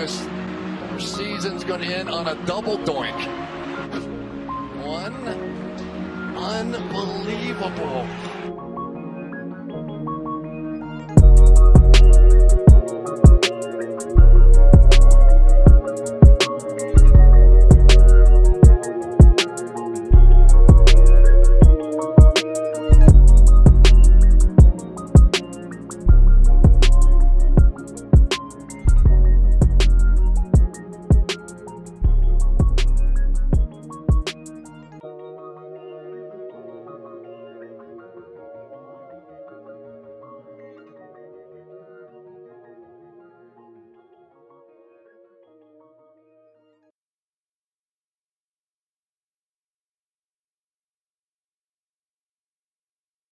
this season's going to end on a double doink. One, unbelievable.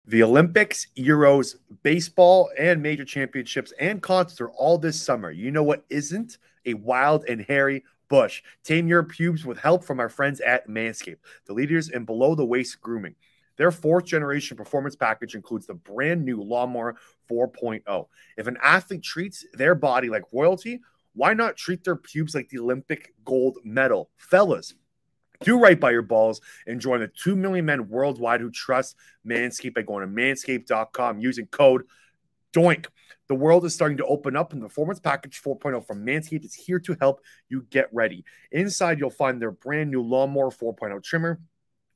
The Olympics, Euros, baseball, and major championships and concerts are all this summer. You know what isn't? A wild and hairy bush. Tame your pubes with help from our friends at Manscaped, the leaders in below the waist grooming. Their fourth generation performance package includes the brand new Lawnmower 4.0. If an athlete treats their body like royalty, why not treat their pubes like the Olympic gold medal? Fellas, do right by your balls and join the 2 million men worldwide who trust Manscaped by going to manscaped.com using code DOINK. The world is starting to open up, and the Performance Package 4.0 from Manscaped is here to help you get ready. Inside, you'll find their brand new Lawnmower 4.0 trimmer,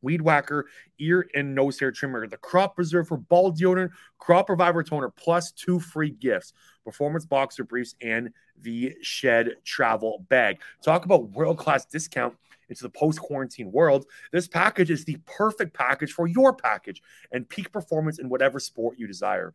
Weed Whacker, ear and nose hair trimmer, the Crop Preserver Ball Deodorant, Crop Reviver Toner, plus two free gifts Performance Boxer Briefs and the Shed Travel Bag. Talk about world class discount into the post quarantine world, this package is the perfect package for your package and peak performance in whatever sport you desire.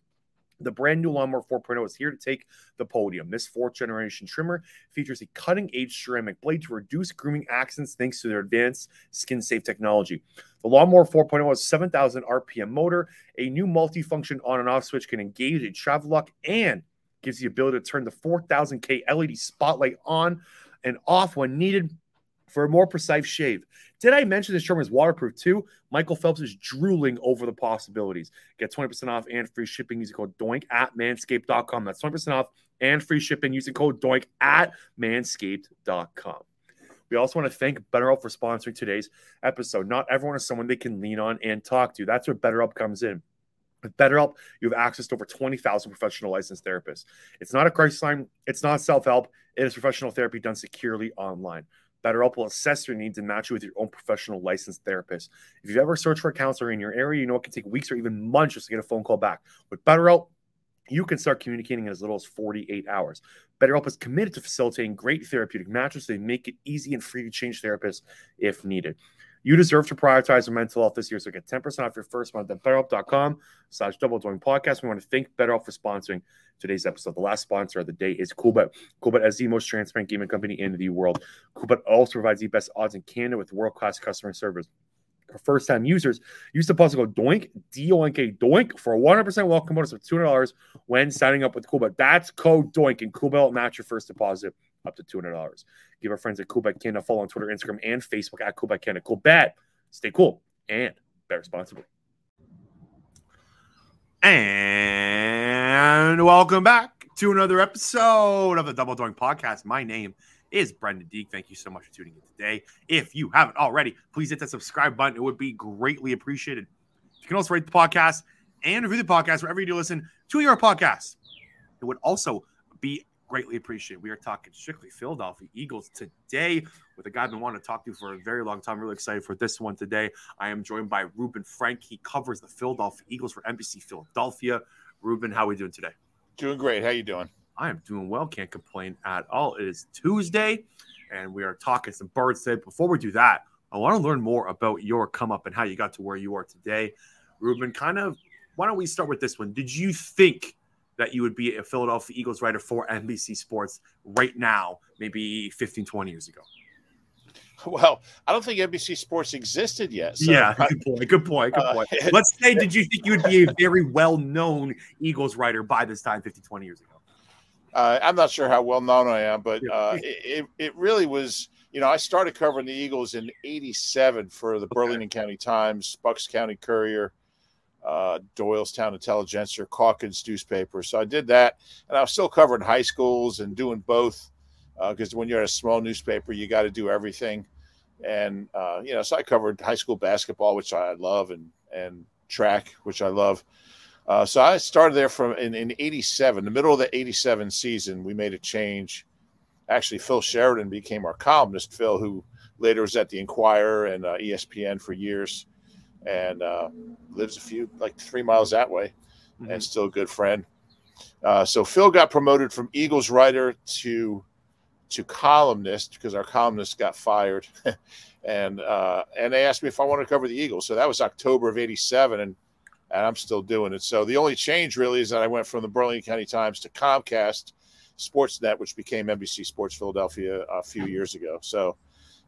The brand new Lawnmower 4.0 is here to take the podium. This fourth generation trimmer features a cutting edge ceramic blade to reduce grooming accidents thanks to their advanced skin safe technology. The Lawnmower 4.0 has 7,000 RPM motor, a new multi-function on and off switch can engage a travel lock, and gives the ability to turn the 4000K LED spotlight on and off when needed for a more precise shave. Did I mention this trimmer is waterproof too? Michael Phelps is drooling over the possibilities. Get 20% off and free shipping using code DOINK at manscaped.com. That's 20% off and free shipping using code DOINK at manscaped.com. We also want to thank BetterHelp for sponsoring today's episode. Not everyone is someone they can lean on and talk to. That's where BetterHelp comes in. With BetterHelp, you have access to over 20,000 professional licensed therapists. It's not a crisis line, it's not self help, it is professional therapy done securely online. BetterHelp will assess your needs and match you with your own professional licensed therapist. If you've ever searched for a counselor in your area, you know it can take weeks or even months just to get a phone call back. With BetterHelp, you can start communicating in as little as 48 hours. BetterHelp is committed to facilitating great therapeutic matches. So They make it easy and free to change therapists if needed. You deserve to prioritize your mental health this year, so get 10% off your first month at betterhelp.com slash double doink podcast. We want to thank BetterHelp for sponsoring today's episode. The last sponsor of the day is Coolbet. Coolbet is the most transparent gaming company in the world. Coolbet also provides the best odds in Canada with world-class customer service. For first-time users, use the plus code DOINK, D-O-N-K, DOINK, for a 100% welcome bonus of $200 when signing up with Coolbet. That's code DOINK, and Coolbet will match your first deposit up to $200. Give our friends at Coolbet Canada a follow on Twitter, Instagram, and Facebook at Coolbet Canada. Coolbet. Stay cool and bet responsibly. And welcome back to another episode of the Double Doink Podcast. My name is Brendan Deek. Thank you so much for tuning in today. If you haven't already, please hit that subscribe button. It would be greatly appreciated. You can also rate the podcast and review the podcast wherever you do listen to your podcast. It would also be greatly appreciated. We are talking strictly Philadelphia Eagles today with a guy I've been wanting to talk to for a very long time. Really excited for this one today. I am joined by Reuben Frank. He covers the Philadelphia Eagles for NBC Philadelphia. Reuben, how are we doing today? Doing great. How you doing? I am doing well. Can't complain at all. It is Tuesday, and we are talking some birds today. Before we do that, I want to learn more about your come up and how you got to where you are today. Reuben, kind of, why don't we start with this one? Did you think that you would be a Philadelphia Eagles writer for NBC Sports right now, maybe 15, 20 years ago? Well, I don't think NBC Sports existed yet. So yeah, good point. Good point. Good point. Uh, Let's say, did you think you would be a very well known Eagles writer by this time, 50, 20 years ago? Uh, I'm not sure how well known I am, but uh, it, it really was. You know, I started covering the Eagles in '87 for the okay. Burlington County Times, Bucks County Courier, uh, Doylestown Intelligencer, Calkins newspaper. So I did that, and I was still covering high schools and doing both because uh, when you're at a small newspaper, you got to do everything. And uh, you know, so I covered high school basketball, which I love, and and track, which I love. Uh, so I started there from in, in 87, the middle of the 87 season, we made a change. Actually, Phil Sheridan became our columnist, Phil, who later was at the Inquirer and uh, ESPN for years and uh, lives a few, like three miles that way, mm-hmm. and still a good friend. Uh, so Phil got promoted from Eagles writer to to columnist because our columnist got fired, and uh, and they asked me if I wanted to cover the Eagles. So that was October of '87, and and I'm still doing it. So the only change really is that I went from the Burlington County Times to Comcast Sportsnet, which became NBC Sports Philadelphia a few years ago. So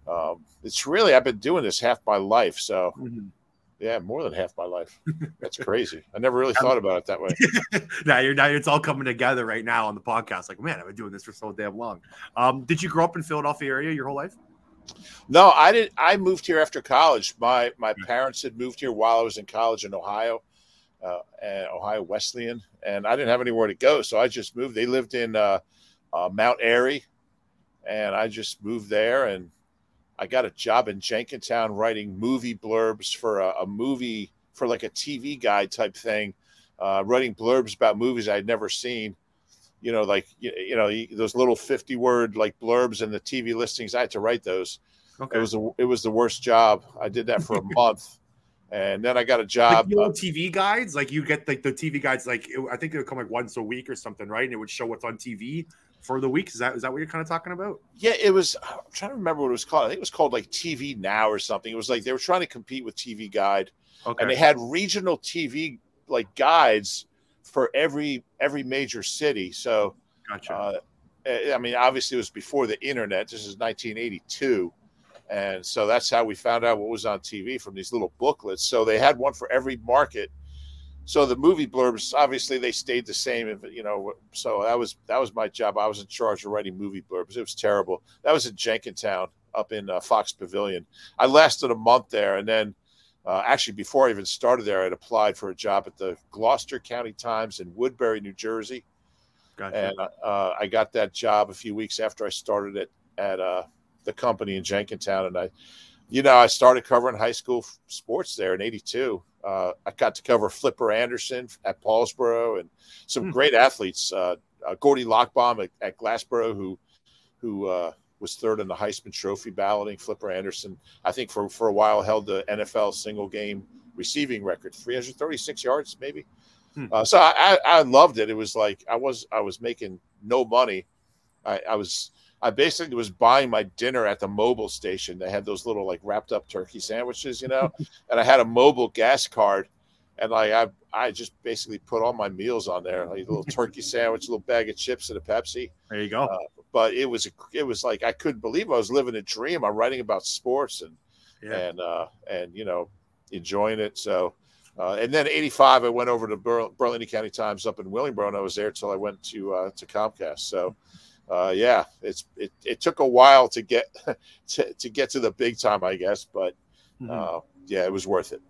um, it's really I've been doing this half my life. So. Mm-hmm. Yeah, more than half my life. That's crazy. I never really thought about it that way. now you're now it's all coming together right now on the podcast. Like, man, I've been doing this for so damn long. Um, did you grow up in Philadelphia area your whole life? No, I didn't. I moved here after college. My my parents had moved here while I was in college in Ohio, uh, Ohio Wesleyan, and I didn't have anywhere to go, so I just moved. They lived in uh, uh, Mount Airy, and I just moved there, and I got a job in Jenkintown writing movie blurbs for a, a movie for like a TV guide type thing, uh, writing blurbs about movies I'd never seen you know, like you, you know those little fifty word like blurbs and the TV listings. I had to write those. Okay. It was a, it was the worst job. I did that for a month, and then I got a job. Like uh, TV guides, like you get like the TV guides, like it, I think it would come like once a week or something, right? And it would show what's on TV for the week. Is that is that what you're kind of talking about? Yeah, it was. I'm trying to remember what it was called. I think it was called like TV Now or something. It was like they were trying to compete with TV Guide, okay. and they had regional TV like guides for every every major city. So, gotcha. Uh, eh, I mean, obviously, it was before the internet. This is 1982, and so that's how we found out what was on TV from these little booklets. So they had one for every market. So the movie blurbs, obviously, they stayed the same. You know, so that was that was my job. I was in charge of writing movie blurbs. It was terrible. That was in Jenkintown, up in uh, Fox Pavilion. I lasted a month there, and then uh, actually, before I even started there, I'd applied for a job at the Gloucester County Times in Woodbury, New Jersey. Gotcha. And uh, I got that job a few weeks after I started it at uh, the company in Jenkintown. And I, you know, I started covering high school sports there in 82. Uh, I got to cover Flipper Anderson at Paulsboro and some hmm. great athletes. Uh, uh, Gordie Lockbaum at, at Glassboro, who, who, was third in the Heisman Trophy balloting. Flipper Anderson, I think, for for a while held the NFL single game receiving record, 336 yards, maybe. Hmm. Uh, so I, I loved it. It was like I was I was making no money. I, I was I basically was buying my dinner at the Mobil station. They had those little like wrapped up turkey sandwiches, you know, and I had a Mobil gas card, and like I I just basically put all my meals on there, like a little turkey sandwich, a little bag of chips, and a Pepsi. There you go. Uh, but it was it was like I couldn't believe I was living a dream. I'm writing about sports and yeah. and uh, and you know enjoying it. So. Uh, and then '85, I went over to Bur- Burlington County Times up in Willingboro, and I was there till I went to uh, to Comcast. So, uh, yeah, it's it, it took a while to get to, to get to the big time, I guess, but mm-hmm. uh, yeah, it was worth it.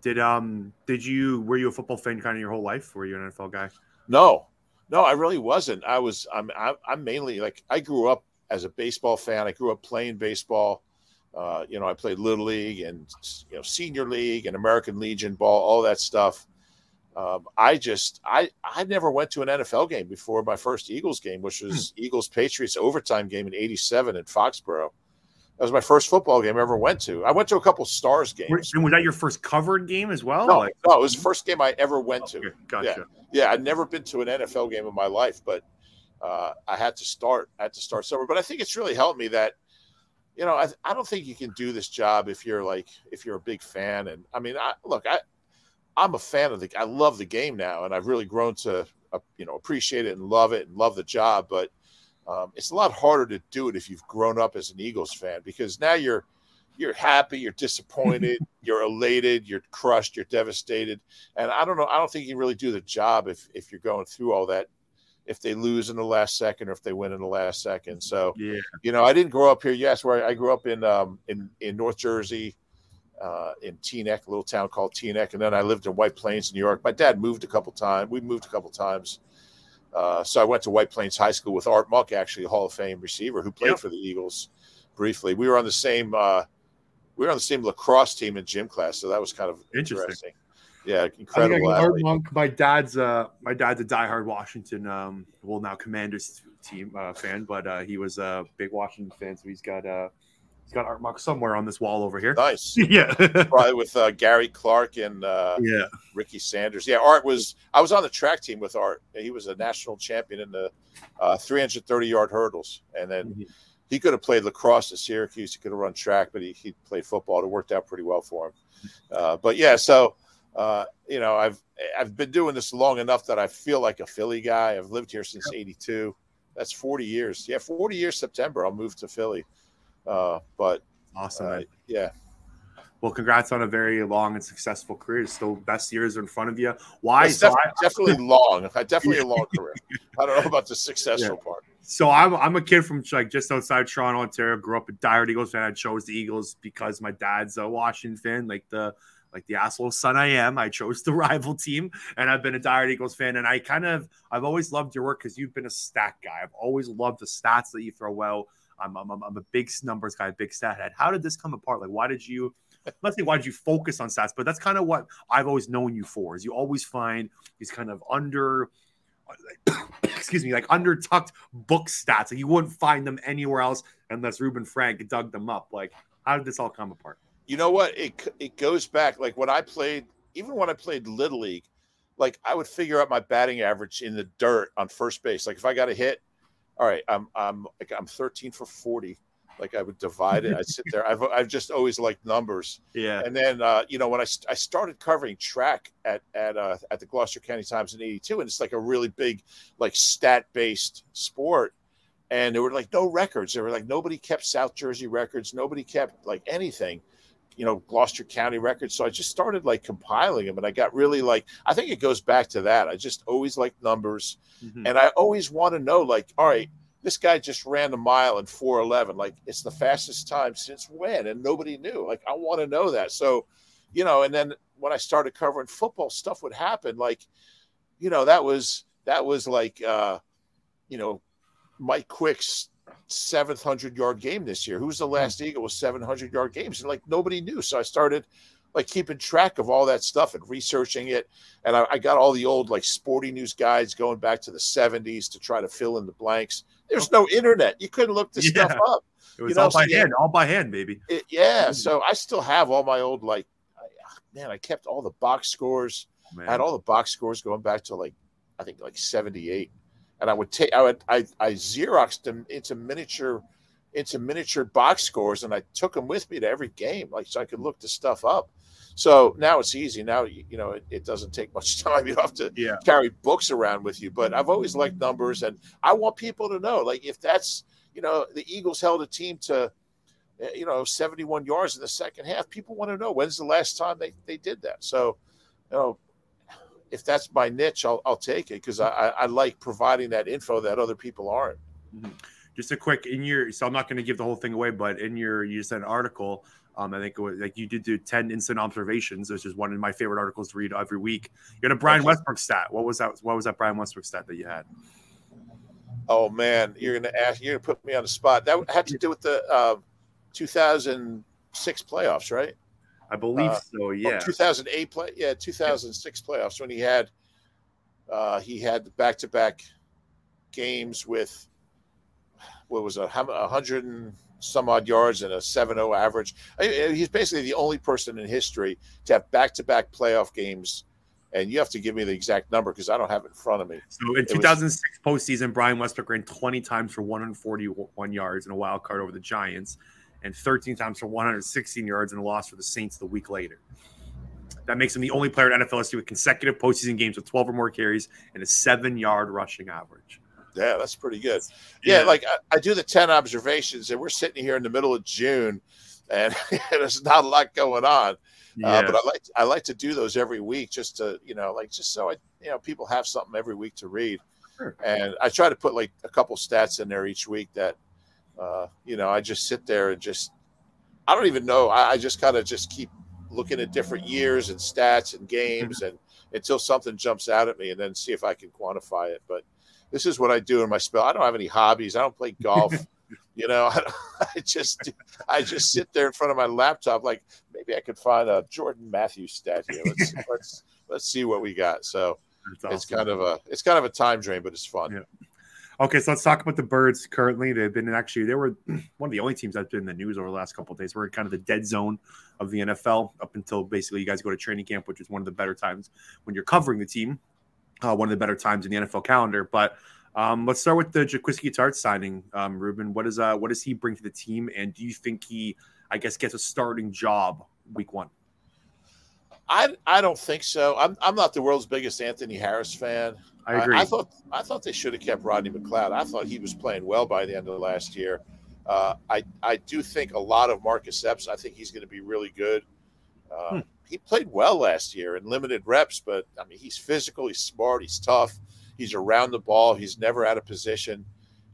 Did um did you were you a football fan kind of your whole life? Were you an NFL guy? No, no, I really wasn't. I was. I'm. I'm mainly like I grew up as a baseball fan. I grew up playing baseball. Uh, you know, I played little league and you know senior league and American Legion ball, all that stuff. Um, I just I I never went to an NFL game before my first Eagles game, which was hmm. Eagles Patriots overtime game in '87 in Foxborough. That was my first football game I ever went to. I went to a couple Stars games. And was that your first covered game as well? No, like, no, it was the first game I ever went okay, to. Gotcha. Yeah. yeah, I'd never been to an NFL game in my life, but uh, I had to start. I had to start somewhere. But I think it's really helped me that, you know, I, I don't think you can do this job if you're like if you're a big fan. And I mean, I, look, I I'm a fan of the. I love the game now, and I've really grown to uh, you know appreciate it and love it and love the job. But um, it's a lot harder to do it if you've grown up as an Eagles fan because now you're you're happy, you're disappointed, you're elated, you're crushed, you're devastated, and I don't know. I don't think you really do the job if if you're going through all that. If they lose in the last second, or if they win in the last second, so yeah, you know, I didn't grow up here. Yes, where I grew up in um, in in North Jersey, uh, in Teaneck, a little town called Teaneck, and then I lived in White Plains, New York. My dad moved a couple times. We moved a couple times Uh, so I went to White Plains High School with Art Monk, actually a Hall of Fame receiver who played Yep. for the Eagles briefly. We were on the same uh, we were on the same lacrosse team in gym class, so that was kind of Interesting. interesting. Yeah, I think I incredible. Art. Monk. My dad's uh my dad's a diehard Washington um well now Commanders team uh, fan, but uh, he was a big Washington fan, so he's got uh he's got Art Monk somewhere on this wall over here. Nice. yeah. Probably with uh, Gary Clark and uh, yeah. Ricky Sanders. Yeah, Art was. I was on the track team with Art. He was a national champion in the uh, 330 yard hurdles, and then Mhm. he could have played lacrosse at Syracuse. He could have run track, but he, he played football. It worked out pretty well for him. Uh, but yeah, so uh, you know, I've I've been doing this long enough that I feel like a Philly guy. I've lived here since '82. That's 40 years. Yeah, 40 years September. I'll move to Philly. Uh, but Awesome. uh, yeah, Well, congrats on a very long and successful career. Still, best years are in front of you. Why? it's So, def- I, definitely long. Definitely a long career. I don't know about the successful part. so I'm I'm a kid from like just outside Toronto, Ontario. Grew up a diehard Eagles fan. I chose the Eagles because my dad's a Washington fan. Like the like the asshole son I am, I chose the rival team, and I've been a diehard Eagles fan. And I kind of I've always loved your work because you've been a stat guy. I've always loved the stats that you throw out. I'm I'm, I'm a big numbers guy, big stat head. How did this come apart? Like, why did you? Let's say why did you focus on stats? But that's kind of what I've always known you for. Is you always find these kind of under, excuse me, like under tucked book stats. Like you wouldn't find them anywhere else unless Reuben Frank dug them up. Like, how did this all come apart? you know what it it goes back like when i played even when i played little league like i would figure out my batting average in the dirt on first base like if i got a hit all right i'm i'm like i'm 13 for 40 like i would divide it. I'd sit there. I've, I've just always liked numbers. Yeah. and then uh, you know when I, I started covering track at at uh, at the Gloucester County Times in '82, and it's like a really big like stat based sport, and there were like no records. There were like nobody kept South Jersey records, nobody kept like anything, you know, Gloucester County records. So I just started like compiling them, and I got really like I think it goes back to that. I just always like numbers, Mhm. and I always want to know like, all right. This guy just ran a mile in 411. Like, it's the fastest time since when? And nobody knew. Like, I want to know that. So, you know, and then when I started covering football, stuff would happen. Like, you know, that was that was like uh, you know, Mike Quick's seventh hundred yard game this year. Who's the last Eagle with seven hundred yard games? And like nobody knew. So I started like keeping track of all that stuff and researching it. And I, I got all the old like sporting news guides going back to the 70s to try to fill in the blanks. There's no internet. You couldn't look this Yeah. stuff up. It was you know, all by so yeah. hand, all by hand, baby. It, yeah, Mhm. so I still have all my old like, I, man, I kept all the box scores. Man. I had all the box scores going back to like, I think like seventy eight, and I would take, I would, I, I xeroxed them into miniature, into miniature box scores, and I took them with me to every game, like so I could look the stuff up. So now it's easy. Now you, know it, it doesn't take much time. You don't have to yeah. carry books around with you. But I've always liked numbers, and I want people to know, like, if that's, you know, the Eagles held a team to, uh, you know, 71 yards in the second half, people want to know when's the last time they, they did that. So, you know, if that's my niche, I'll, I'll take it because I, I, I like providing that info that other people aren't. Just a quick in your. So I'm not going to give the whole thing away, but in your you sent an article. Um, I think it was like you did do 10 instant observations, which is one of my favorite articles to read every week. You had a Brian Okay. Westbrook stat. What was that? What was that Brian Westbrook stat that you had? Oh man, you're gonna ask, you're gonna put me on the spot. That had to do with the uh, 2006 playoffs, right? I believe Uh, so. Or Yeah. 2008 play, yeah, 2006 playoffs when he had uh, he had back to back games with what was it, a hundred and some odd yards and a 7-0 average. He's basically the only person in history to have back to back playoff games. And you have to give me the exact number because I don't have it in front of me. So in was- 2006 postseason, Brian Westbrook ran 20 times for 141 yards in a wild card over the Giants, and 13 times for 116 yards in a loss for the Saints the week later. That makes him the only player in NFL history with consecutive postseason games with 12 or more carries and a seven-yard rushing average. Yeah, that's pretty good. Yeah, like I, I do the 10 observations, and we're sitting here in the middle of June, and there's not a lot going on. yeah, Uh, but I like I like to do those every week just to you know like just so I you know people have something every week to read, Sure. and I try to put like a couple stats in there each week that uh, you know I just sit there and just I don't even know I, I just kind of just keep looking at different years and stats and games and until something jumps out at me and then see if I can quantify it. But this is what I do in my spell. I don't have any hobbies. I don't play golf. you know, I, I, just I just sit there in front of my laptop. Like maybe I could find a Jordan Matthews stat here. Let's let's let's see what we got. So awesome. it's kind of a it's kind of a time drain, but it's fun. Yeah. Okay, so let's talk about the birds. Currently, they've been actually they were one of the only teams that's been in the news over the last couple of days. We're in kind of the dead zone of the NFL up until basically you guys go to training camp, which is one of the better times when you're covering the team. Uh, one of the better times in the NFL calendar. But um, let's start with the Jaquiski Tartt signing. Um, Reuben, what is uh what does he bring to the team, and do you think he, I guess, gets a starting job week one? I I don't think so. I'm I'm not the world's biggest Anthony Harris fan. I agree. I, I thought I thought they should have kept Rodney McLeod. I thought he was playing well by the end of the last year. Uh, I I do think a lot of Marcus Epps. I think he's going to be really good. Uh, hmm. He played well last year in limited reps, but I mean he's physical, he's smart, he's tough, he's around the ball, he's never out of position.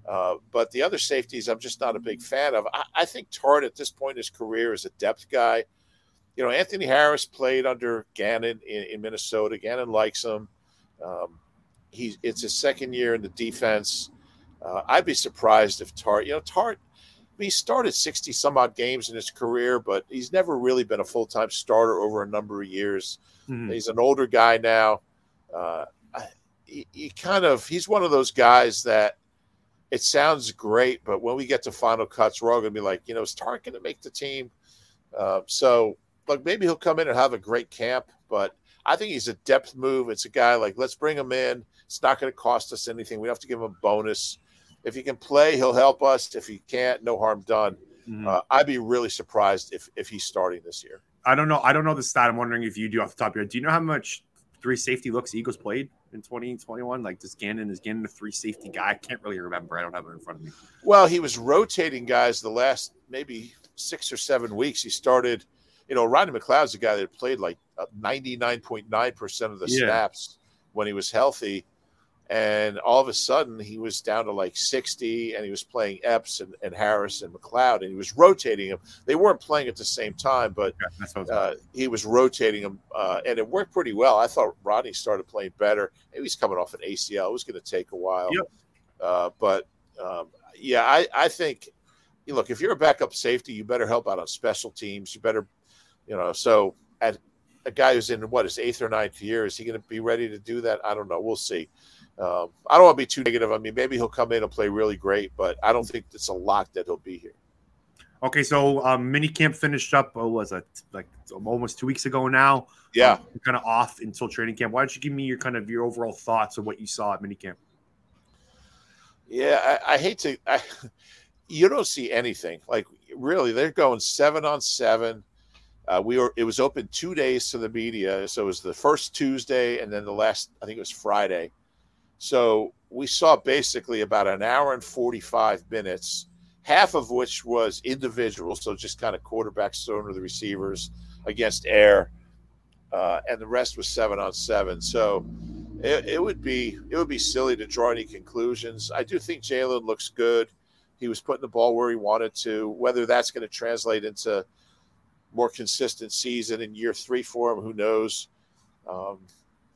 Uh, but the other safeties, I'm just not a big fan of. I, I think Tartt at this point in his career is a depth guy you know, Anthony Harris played under Gannon in, in Minnesota. Gannon likes him. Um, he, it's his second year in the defense. Uh, I'd be surprised if Tartt, you know, Tartt, he started 60 some odd games in his career, but he's never really been a full time starter over a number of years. Mm-hmm. He's an older guy now. Uh, he, he kind of, he's one of those guys that it sounds great, but when we get to final cuts, we're all going to be like, you know, is Tartt going to make the team? Uh, so look, maybe he'll come in and have a great camp, but I think he's a depth move. It's a guy like, let's bring him in. It's not going to cost us anything. We have to give him a bonus. If he can play, he'll help us. If he can't, no harm done. Mm-hmm. Uh, I'd be really surprised if if he's starting this year. I don't know. I don't know the stat. I'm wondering if you do off the top of your head. Do you know how much three safety looks Eagles played in 2021? Like, does Gannon is Gannon a three safety guy? I can't really remember. I don't have it in front of me. Well, he was rotating guys the last maybe six or seven weeks. He started you know, Rodney McLeod's a guy that played like 99.9% of the yeah. snaps when he was healthy. And all of a sudden, he was down to like 60, and he was playing Epps and, and Harris and McLeod, and he was rotating them. They weren't playing at the same time, but yeah, uh, he was rotating them, uh, and it worked pretty well. I thought Rodney started playing better. Maybe he's coming off an ACL. It was going to take a while. Yep. Uh, but um, yeah, I, I think, look, if you're a backup safety, you better help out on special teams. You better you know, so at a guy who's in what his eighth or ninth year, is he going to be ready to do that? I don't know. We'll see. Um, I don't want to be too negative. I mean, maybe he'll come in and play really great, but I don't think it's a lock that he'll be here. Okay, so um, mini camp finished up. Oh, was it like almost two weeks ago now? Yeah, um, kind of off until training camp. Why don't you give me your kind of your overall thoughts of what you saw at mini camp? Yeah, I, I hate to. I, you don't see anything like really. They're going seven on seven. Uh, we were it was open two days to the media, so it was the first Tuesday and then the last I think it was Friday. So we saw basically about an hour and forty five minutes, half of which was individual, so just kind of quarterbacks throwing to the receivers against air, uh, and the rest was seven on seven. So it, it would be it would be silly to draw any conclusions. I do think Jalen looks good. He was putting the ball where he wanted to. Whether that's going to translate into more consistent season in year three for him. Who knows? Um,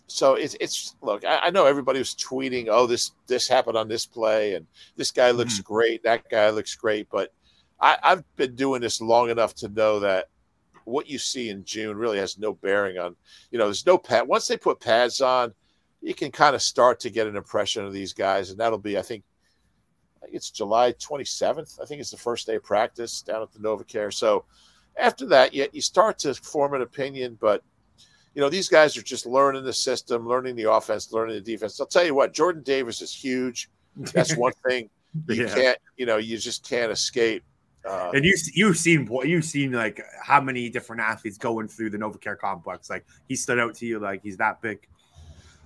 so it's it's look. I, I, know everybody was tweeting, "Oh, this this happened on this play, and this guy looks mm-hmm. great, that guy looks great." But I, I've been doing this long enough to know that what you see in June really has no bearing on. You know, there's no pad. Once they put pads on, you can kind of start to get an impression of these guys, and that'll be, I think, I think it's July 27th. I think it's the first day of practice down at the NovaCare. So after that, yet you start to form an opinion, but you know, these guys are just learning the system, learning the offense, learning the defense. I'll tell you what, Jordan Davis is huge. That's one thing you yeah. can't, you know, you just can't escape. Uh, and you you've seen you've seen like how many different athletes going through the NovaCare complex. Like he stood out to you, like he's that big.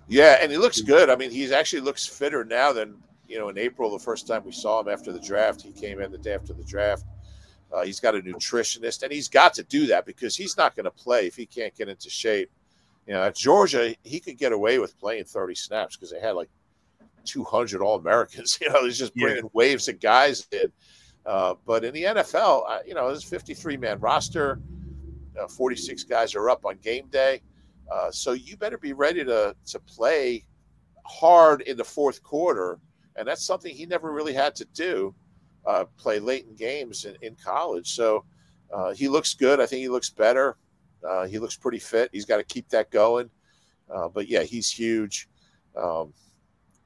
Yeah, and he looks good. I mean, he's actually looks fitter now than you know in April. The first time we saw him after the draft, he came in the day after the draft. Uh, he's got a nutritionist, and he's got to do that because he's not going to play if he can't get into shape. You know, at Georgia, he could get away with playing 30 snaps because they had like 200 All Americans. You know, he's just bringing yeah. waves of guys in. Uh, but in the NFL, uh, you know, there's a 53 man roster. Uh, 46 guys are up on game day. Uh, so you better be ready to, to play hard in the fourth quarter – and that's something he never really had to do. Uh, play late in games in, in college, so uh, he looks good. I think he looks better. Uh, he looks pretty fit. He's got to keep that going. Uh, but yeah, he's huge. Um,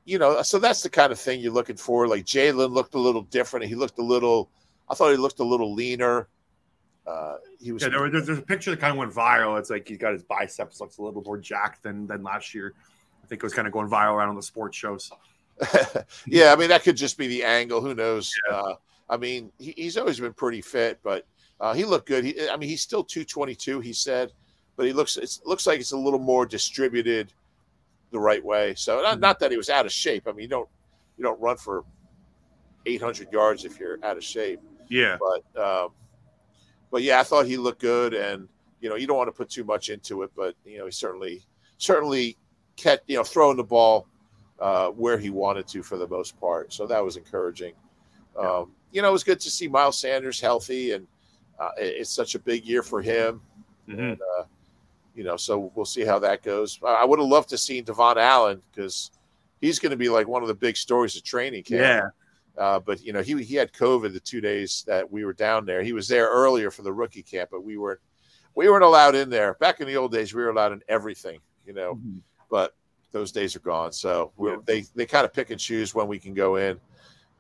you know, so that's the kind of thing you're looking for. Like Jalen looked a little different. He looked a little. I thought he looked a little leaner. Uh, he was. Yeah, there, there's, there's a picture that kind of went viral. It's like he's got his biceps looks a little more jacked than than last year. I think it was kind of going viral around on the sports shows. yeah, I mean that could just be the angle. Who knows? Yeah. Uh, I mean, he, he's always been pretty fit, but uh, he looked good. He, I mean, he's still 222. He said, but he looks it looks like it's a little more distributed the right way. So not, mm-hmm. not that he was out of shape. I mean, you don't you don't run for 800 yards if you're out of shape. Yeah. But um, but yeah, I thought he looked good, and you know, you don't want to put too much into it, but you know, he certainly certainly kept you know throwing the ball uh, where he wanted to for the most part. So that was encouraging. Yeah. Um, you know, it was good to see Miles Sanders healthy, and uh, it's such a big year for him. Mm-hmm. And, uh, you know, so we'll see how that goes. I would have loved to see Devon Allen because he's going to be like one of the big stories of training camp. Yeah. Uh, but you know, he he had COVID the two days that we were down there. He was there earlier for the rookie camp, but we weren't we weren't allowed in there. Back in the old days, we were allowed in everything, you know. Mm-hmm. But those days are gone. So yeah. they they kind of pick and choose when we can go in.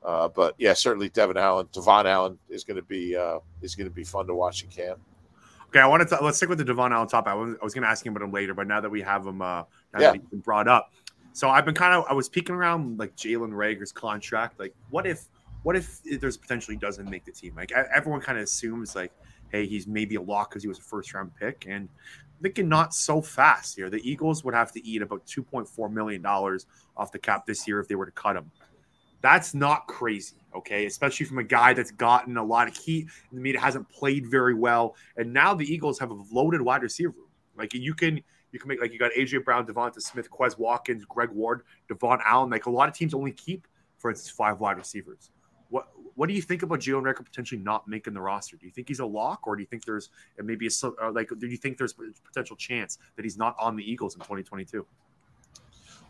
Uh, but yeah, certainly Devon Allen, Devon Allen is going to be uh, is going to be fun to watch in camp. Okay, I wanted to let's stick with the Devon Allen top. I was, I was going to ask him about him later, but now that we have him, uh, now yeah. that he's been brought up, so I've been kind of I was peeking around like Jalen Reagor's contract. Like, what if what if there's potentially doesn't make the team? Like everyone kind of assumes like, hey, he's maybe a lock because he was a first round pick, and thinking not so fast here. The Eagles would have to eat about two point four million dollars off the cap this year if they were to cut him. That's not crazy, okay? Especially from a guy that's gotten a lot of heat in the media, hasn't played very well, and now the Eagles have a loaded wide receiver room. Like you can you can make like you got AJ Brown, Devonta Smith, Quez Watkins, Greg Ward, Devon Allen. Like a lot of teams only keep, for instance, five wide receivers. What do you think about Jalen Reagor potentially not making the roster? Do you think he's a lock, or do you think there's maybe a uh, like? Do you think there's potential chance that he's not on the Eagles in 2022?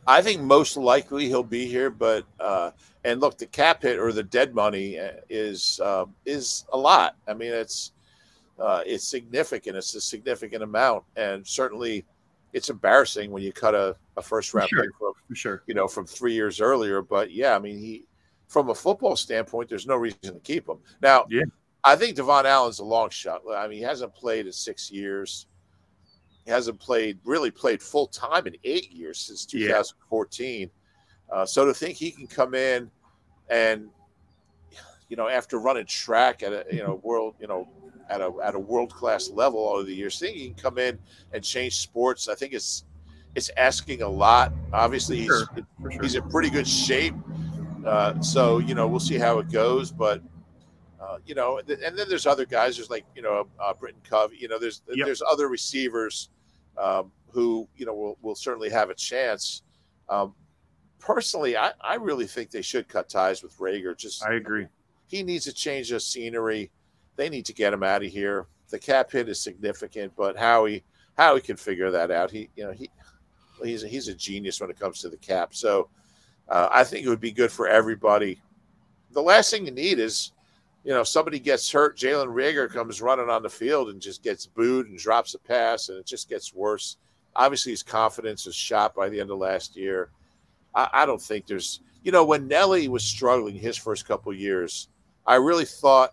I think most likely he'll be here, but uh, and look, the cap hit or the dead money uh, is uh, is a lot. I mean, it's uh, it's significant. It's a significant amount, and certainly it's embarrassing when you cut a, a first round sure. pick from sure. you know from three years earlier. But yeah, I mean, he from a football standpoint, there's no reason to keep him. Now, yeah. I think Devon Allen's a long shot. I mean, he hasn't played in six years. He hasn't played really played full time in eight years since 2014. Yeah. Uh, so to think he can come in and you know after running track at a you know world you know at a at a world class level all of the years, think he can come in and change sports. I think it's it's asking a lot. Obviously, he's sure. Sure. he's in pretty good shape. Uh, so you know we'll see how it goes, but uh, you know, and then there's other guys. There's like you know uh, Britton Covey. You know, there's yep. there's other receivers um, who you know will, will certainly have a chance. Um, personally, I, I really think they should cut ties with Reagor. Just I agree. He needs a change of scenery. They need to get him out of here. The cap hit is significant, but Howie Howie can figure that out. He you know he he's a, he's a genius when it comes to the cap. So uh, I think it would be good for everybody. The last thing you need is you know, somebody gets hurt, Jalen Reagor comes running on the field and just gets booed and drops a pass, and it just gets worse. Obviously, his confidence is shot by the end of last year. I, I don't think there's, you know, when Nelly was struggling his first couple years, I really thought,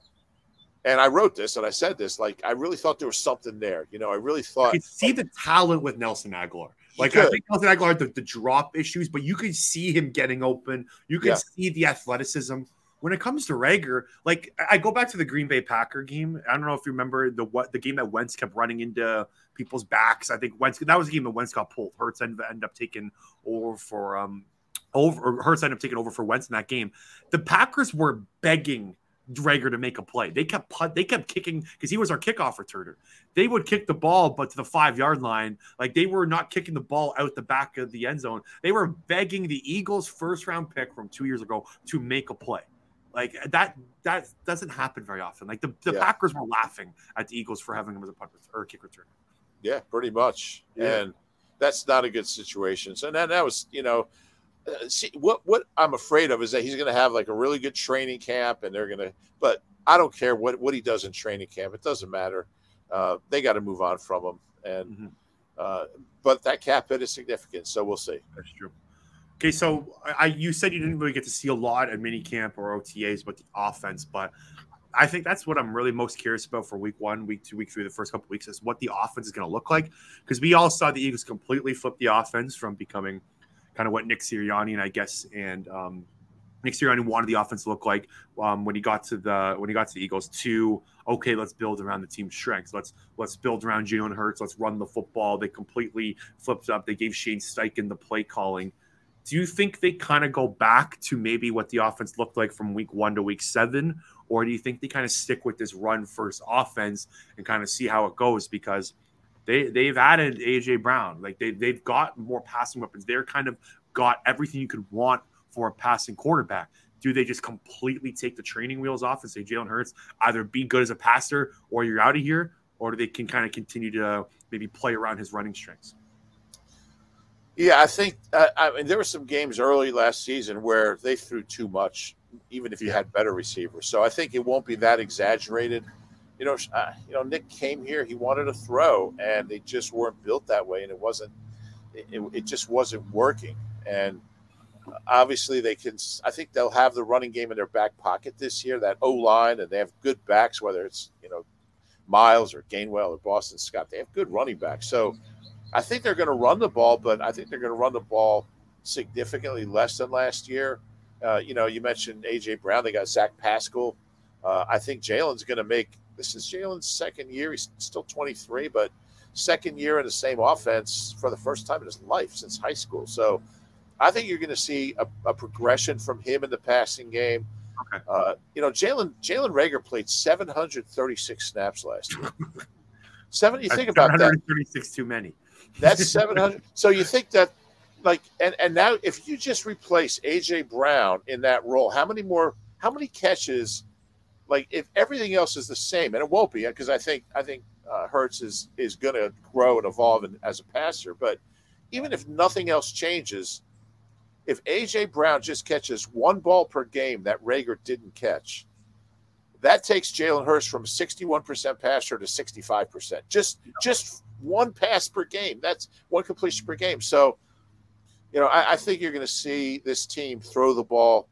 and I wrote this and I said this, like I really thought there was something there. You know, I really thought. I could see the talent with Nelson Agholor. Like I think Nelson Agholor had the, the, drop issues, but you could see him getting open. You could yeah. see the athleticism when it comes to Reagor, like I go back to the Green Bay Packer game. I don't know if you remember the what the game that Wentz kept running into people's backs. I think Wentz that was the game that Wentz got pulled. Hurts ended, ended up taking over for um over or Hurts ended up taking over for Wentz in that game. The Packers were begging Reagor to make a play. They kept put, they kept kicking because he was our kickoff returner. They would kick the ball, but to the five yard line, like they were not kicking the ball out the back of the end zone. They were begging the Eagles' first round pick from two years ago to make a play. Like that that doesn't happen very often. Like the, the yeah. Packers were laughing at the Eagles for having him as a punt or a kick returner. Yeah, pretty much. Yeah. And that's not a good situation. So that, that was, you know, uh, see what what I'm afraid of is that he's going to have like a really good training camp, and they're going to. But I don't care what what he does in training camp; it doesn't matter. Uh, they got to move on from him, and mm-hmm. uh, but that cap hit is significant, so we'll see. That's true. Okay, so I you said you didn't really get to see a lot at mini camp or OTAs with the offense, but I think that's what I'm really most curious about for week one, week two, week three, the first couple weeks is what the offense is going to look like. Because we all saw the Eagles completely flip the offense from becoming kind of what Nick Sirianni and I guess and um, Nick Sirianni wanted the offense to look like um, when he got to the when he got to the Eagles. To okay, let's build around the team's strengths. Let's let's build around Jalen Hurts. Let's run the football. They completely flipped up. They gave Shane Steichen the play calling. Do you think they kind of go back to maybe what the offense looked like from week one to week seven, or do you think they kind of stick with this run first offense and kind of see how it goes? Because they they've added AJ Brown, like they they've got more passing weapons. They're kind of got everything you could want for a passing quarterback. Do they just completely take the training wheels off and say Jalen Hurts either be good as a passer or you're out of here, or do they can kind of continue to maybe play around his running strengths? Yeah, I think uh, I mean there were some games early last season where they threw too much, even if you had better receivers. So I think it won't be that exaggerated. You know, uh, you know, Nick came here; he wanted to throw, and they just weren't built that way, and it wasn't. It, it just wasn't working, and obviously they can. I think they'll have the running game in their back pocket this year. That O line, and they have good backs, whether it's you know Miles or Gainwell or Boston Scott. They have good running backs, so I think they're going to run the ball, but I think they're going to run the ball significantly less than last year. Uh, you know, you mentioned AJ Brown. They got Zach Pascal. Uh, I think Jalen's going to make this is Jalen's second year. He's still 23, but second year in the same offense for the first time in his life since high school. So I think you're going to see a, a, progression from him in the passing game. Okay. Uh, you know, Jalen Jalen Reagor played 736 snaps last year. Seven. You think about that. 736 too many. That's 700. so you think that, like, and and now if you just replace AJ Brown in that role, how many more? How many catches? Like, if everything else is the same, and it won't be, because I think I think uh, Hurts is is going to grow and evolve as a passer. But even if nothing else changes, if AJ Brown just catches one ball per game that Reagor didn't catch, that takes Jalen Hurts from 61% passer to 65%. Just just one pass per game. That's one completion per game. So, you know, I, I think you're going to see this team throw the ball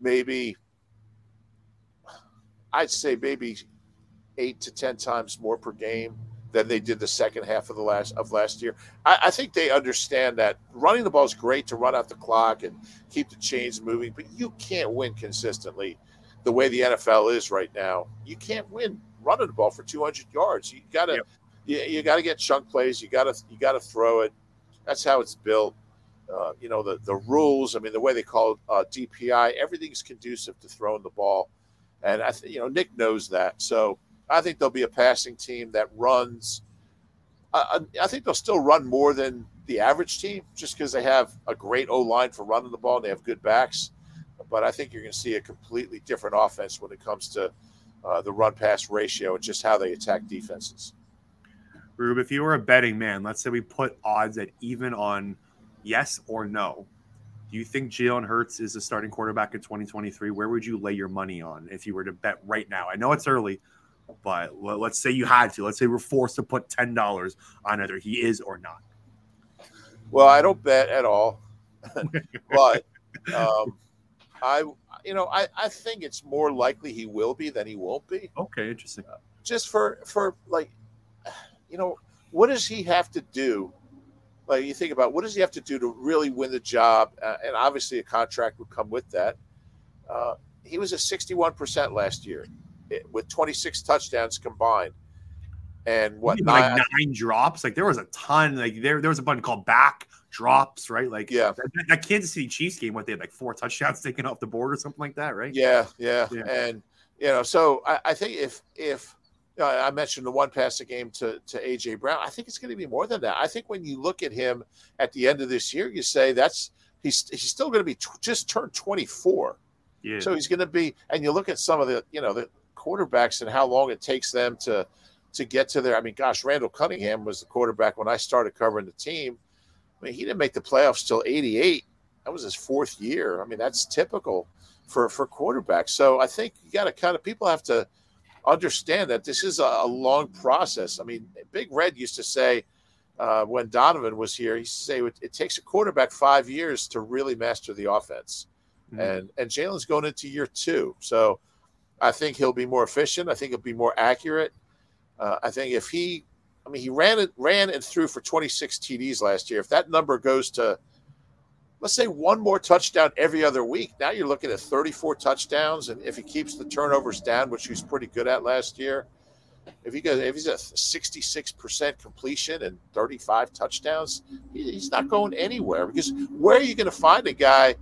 maybe, I'd say maybe eight to 10 times more per game than they did the second half of the last of last year. I, I, think they understand that running the ball is great to run out the clock and keep the chains moving, but you can't win consistently the way the NFL is right now. You can't win running the ball for 200 yards. You got to yep you, you got to get chunk plays. You got to you got to throw it. That's how it's built. Uh, you know the the rules. I mean the way they call it, uh, DPI. Everything's conducive to throwing the ball, and I you know Nick knows that. So I think there'll be a passing team that runs. Uh, I think they'll still run more than the average team, just because they have a great O line for running the ball and they have good backs. But I think you're going to see a completely different offense when it comes to uh, the run pass ratio and just how they attack defenses. Rube, if you were a betting man, let's say we put odds at even on yes or no. Do you think Jalen Hurts is a starting quarterback in 2023? Where would you lay your money on if you were to bet right now? I know it's early, but let's say you had to. Let's say we're forced to put ten dollars on either he is or not. Well, I don't bet at all, but um, I, you know, I, I think it's more likely he will be than he won't be. Okay, interesting. Uh, just for for like you know, what does he have to do? Like you think about what does he have to do to really win the job? Uh, and obviously, a contract would come with that. Uh, he was a 61% last year eh, with 26 touchdowns combined. And what nine, like nine drops? Like there was a ton. Like there, there was a button called back drops, right? Like yeah, that, that Kansas City Chiefs game, what they had like four touchdowns taken off the board or something like that, right? Yeah, yeah, yeah. and you know, so I, I think if if you know, I mentioned the one passing game to, to AJ Brown. I think it's going to be more than that. I think when you look at him at the end of this year, you say that's he's he's still going to be t- just turned 24. Yeah. So he's going to be, and you look at some of the you know the quarterbacks and how long it takes them to to get to there. I mean, gosh, Randall Cunningham was the quarterback when I started covering the team. I mean, he didn't make the playoffs till 88. that was his fourth year. I mean, that's typical for for quarterbacks. So I think you got to kind of people have to understand that this is a, a long process. I mean, Big Red used to say uh, when Donovan was here, he used to say it, it, takes a quarterback five years to really master the offense, mm-hmm. and and Jalen's going into year two, so I think he'll be more efficient. I think he'll be more accurate. Uh, I think if he, I mean, he ran it ran and threw for 26 TDs last year. If that number goes to let's say one more touchdown every other week. Now you're looking at 34 touchdowns, and if he keeps the turnovers down, which he was pretty good at last year, if he goes, if he's at 66 percent completion and 35 touchdowns, he's not going anywhere. Because where are you going to find a guy